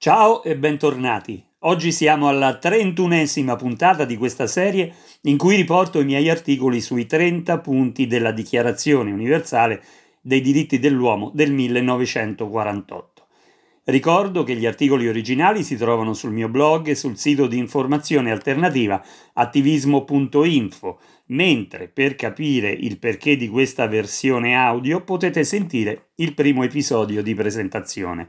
Ciao e bentornati. Oggi siamo alla trentunesima puntata di questa serie in cui riporto i miei articoli sui 30 punti della Dichiarazione universale dei diritti dell'uomo del 1948. Ricordo che gli articoli originali si trovano sul mio blog e sul sito di informazione alternativa attivismo.info, mentre per capire il perché di questa versione audio potete sentire il primo episodio di presentazione.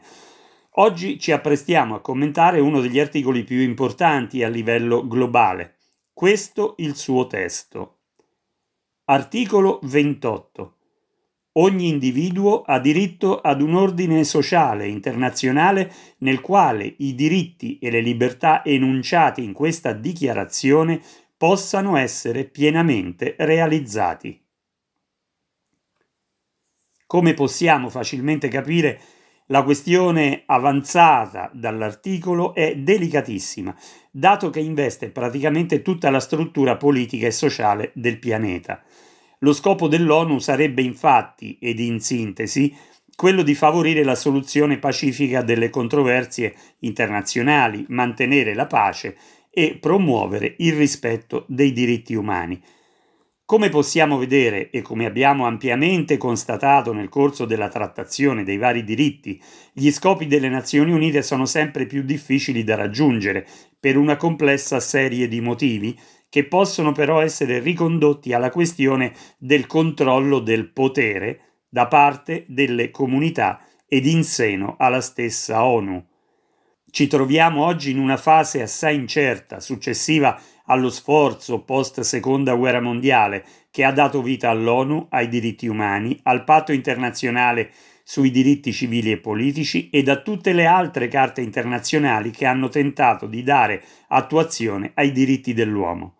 Oggi ci apprestiamo a commentare uno degli articoli più importanti a livello globale. Questo il suo testo. Articolo 28. Ogni individuo ha diritto ad un ordine sociale internazionale nel quale i diritti e le libertà enunciati in questa dichiarazione possano essere pienamente realizzati. Come possiamo facilmente capire, la questione avanzata dall'articolo è delicatissima, dato che investe praticamente tutta la struttura politica e sociale del pianeta. Lo scopo dell'ONU sarebbe infatti, ed in sintesi, quello di favorire la soluzione pacifica delle controversie internazionali, mantenere la pace e promuovere il rispetto dei diritti umani. Come possiamo vedere e come abbiamo ampiamente constatato nel corso della trattazione dei vari diritti, gli scopi delle Nazioni Unite sono sempre più difficili da raggiungere per una complessa serie di motivi che possono però essere ricondotti alla questione del controllo del potere da parte delle comunità ed in seno alla stessa ONU. Ci troviamo oggi in una fase assai incerta, successiva allo sforzo post seconda guerra mondiale che ha dato vita all'ONU, ai diritti umani, al patto internazionale sui diritti civili e politici ed a tutte le altre carte internazionali che hanno tentato di dare attuazione ai diritti dell'uomo.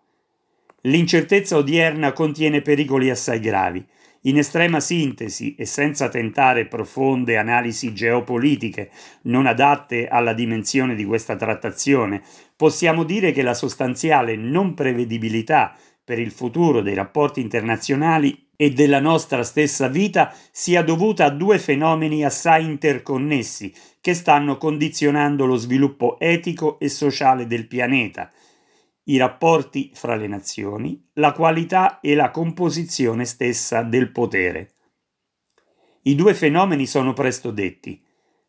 L'incertezza odierna contiene pericoli assai gravi. In estrema sintesi e senza tentare profonde analisi geopolitiche non adatte alla dimensione di questa trattazione, possiamo dire che la sostanziale non prevedibilità per il futuro dei rapporti internazionali e della nostra stessa vita sia dovuta a due fenomeni assai interconnessi che stanno condizionando lo sviluppo etico e sociale del pianeta, i rapporti fra le nazioni, la qualità e la composizione stessa del potere. I due fenomeni sono presto detti.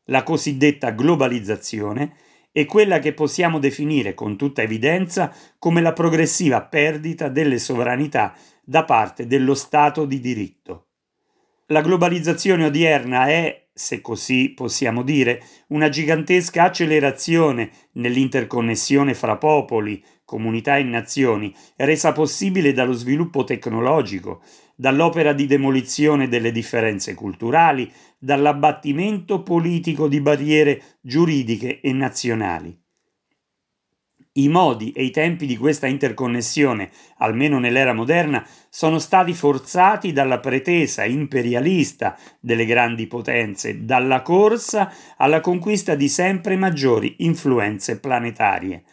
La cosiddetta globalizzazione e quella che possiamo definire con tutta evidenza come la progressiva perdita delle sovranità da parte dello Stato di diritto. La globalizzazione odierna è, se così possiamo dire, una gigantesca accelerazione nell'interconnessione fra popoli, comunità e nazioni, resa possibile dallo sviluppo tecnologico, dall'opera di demolizione delle differenze culturali, dall'abbattimento politico di barriere giuridiche e nazionali. I modi e i tempi di questa interconnessione, almeno nell'era moderna, sono stati forzati dalla pretesa imperialista delle grandi potenze, dalla corsa alla conquista di sempre maggiori influenze planetarie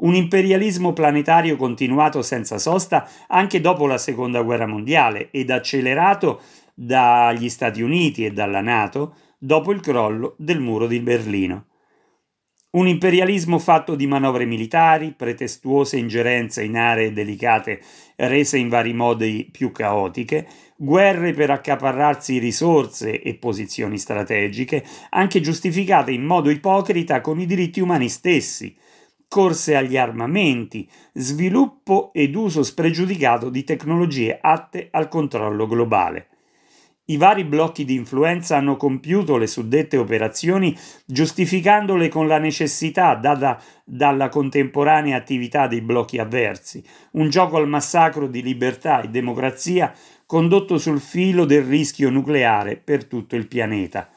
un imperialismo planetario continuato senza sosta anche dopo la Seconda Guerra Mondiale ed accelerato dagli Stati Uniti e dalla Nato dopo il crollo del muro di Berlino. Un imperialismo fatto di manovre militari, pretestuose ingerenze in aree delicate rese in vari modi più caotiche, guerre per accaparrarsi risorse e posizioni strategiche, anche giustificate in modo ipocrita con i diritti umani stessi, corse agli armamenti, sviluppo ed uso spregiudicato di tecnologie atte al controllo globale. I vari blocchi di influenza hanno compiuto le suddette operazioni giustificandole con la necessità data dalla contemporanea attività dei blocchi avversi, un gioco al massacro di libertà e democrazia condotto sul filo del rischio nucleare per tutto il pianeta.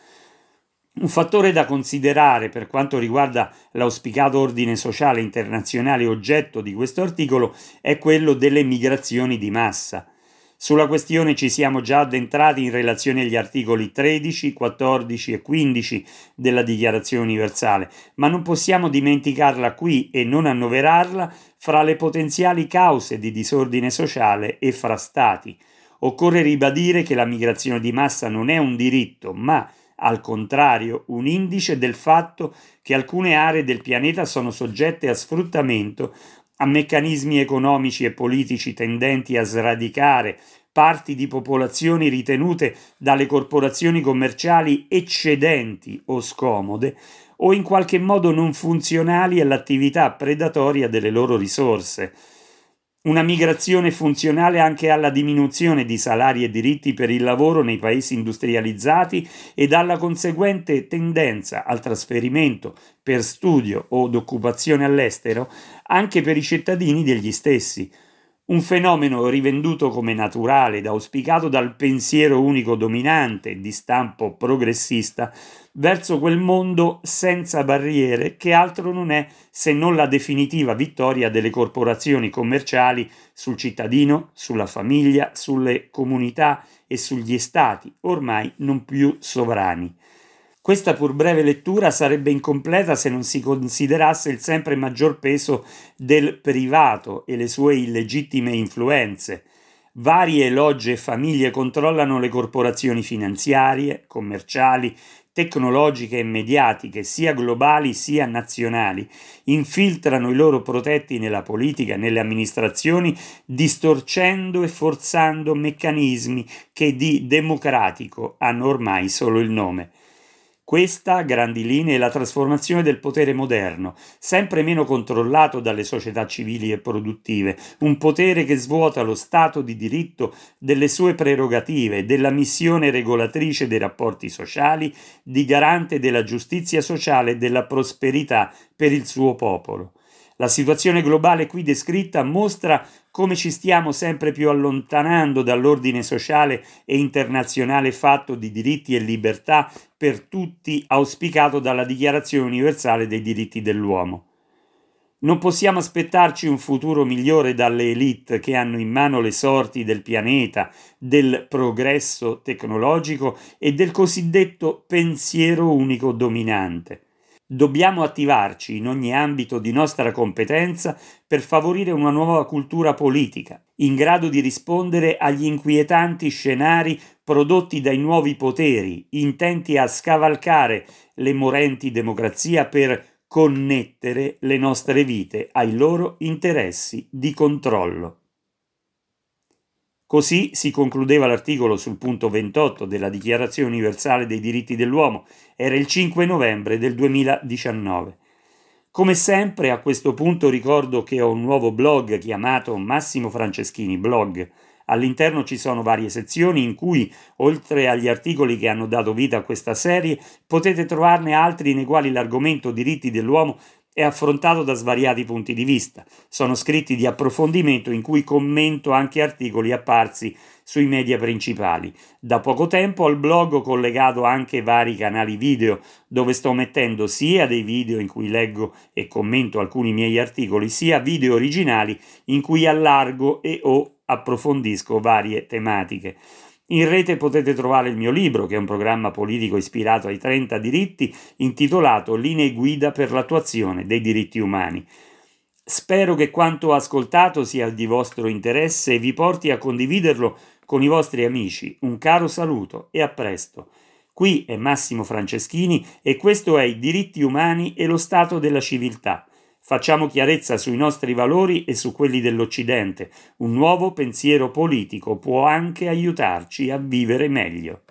Un fattore da considerare per quanto riguarda l'auspicato ordine sociale internazionale oggetto di questo articolo è quello delle migrazioni di massa. Sulla questione ci siamo già addentrati in relazione agli articoli 13, 14 e 15 della Dichiarazione universale, ma non possiamo dimenticarla qui e non annoverarla fra le potenziali cause di disordine sociale e fra stati. Occorre ribadire che la migrazione di massa non è un diritto, ma al contrario, un indice del fatto che alcune aree del pianeta sono soggette a sfruttamento, a meccanismi economici e politici tendenti a sradicare parti di popolazioni ritenute dalle corporazioni commerciali eccedenti o scomode o in qualche modo non funzionali all'attività predatoria delle loro risorse una migrazione funzionale anche alla diminuzione di salari e diritti per il lavoro nei paesi industrializzati ed alla conseguente tendenza al trasferimento per studio o d'occupazione all'estero anche per i cittadini degli stessi, un fenomeno rivenduto come naturale ed auspicato dal pensiero unico dominante di stampo progressista verso quel mondo senza barriere che altro non è se non la definitiva vittoria delle corporazioni commerciali sul cittadino, sulla famiglia, sulle comunità e sugli stati, ormai non più sovrani. Questa pur breve lettura sarebbe incompleta se non si considerasse il sempre maggior peso del privato e le sue illegittime influenze. Varie logge e famiglie controllano le corporazioni finanziarie, commerciali, tecnologiche e mediatiche, sia globali sia nazionali, infiltrano i loro protetti nella politica nelle amministrazioni, distorcendo e forzando meccanismi che di democratico hanno ormai solo il nome. Questa, a grandi linee, è la trasformazione del potere moderno, sempre meno controllato dalle società civili e produttive, un potere che svuota lo Stato di diritto delle sue prerogative, della missione regolatrice dei rapporti sociali, di garante della giustizia sociale e della prosperità per il suo popolo. La situazione globale qui descritta mostra come ci stiamo sempre più allontanando dall'ordine sociale e internazionale fatto di diritti e libertà per tutti auspicato dalla Dichiarazione universale dei diritti dell'uomo. Non possiamo aspettarci un futuro migliore dalle elite che hanno in mano le sorti del pianeta, del progresso tecnologico e del cosiddetto pensiero unico dominante. Dobbiamo attivarci in ogni ambito di nostra competenza per favorire una nuova cultura politica, in grado di rispondere agli inquietanti scenari prodotti dai nuovi poteri, intenti a scavalcare le morenti democrazia per connettere le nostre vite ai loro interessi di controllo. Così si concludeva l'articolo sul punto 28 della Dichiarazione universale dei diritti dell'uomo, era il 5 novembre del 2019. Come sempre a questo punto ricordo che ho un nuovo blog chiamato Massimo Franceschini Blog. All'interno ci sono varie sezioni in cui, oltre agli articoli che hanno dato vita a questa serie, potete trovarne altri nei quali l'argomento diritti dell'uomo è affrontato da svariati punti di vista. Sono scritti di approfondimento in cui commento anche articoli apparsi sui media principali. Da poco tempo al blog ho collegato anche vari canali video dove sto mettendo sia dei video in cui leggo e commento alcuni miei articoli, sia video originali in cui allargo e o approfondisco varie tematiche. In rete potete trovare il mio libro, che è un programma politico ispirato ai 30 diritti, intitolato Linee guida per l'attuazione dei diritti umani. Spero che quanto ascoltato sia di vostro interesse e vi porti a condividerlo con i vostri amici. Un caro saluto e a presto. Qui è Massimo Franceschini e questo è I diritti umani e lo stato della civiltà. Facciamo chiarezza sui nostri valori e su quelli dell'Occidente. Un nuovo pensiero politico può anche aiutarci a vivere meglio.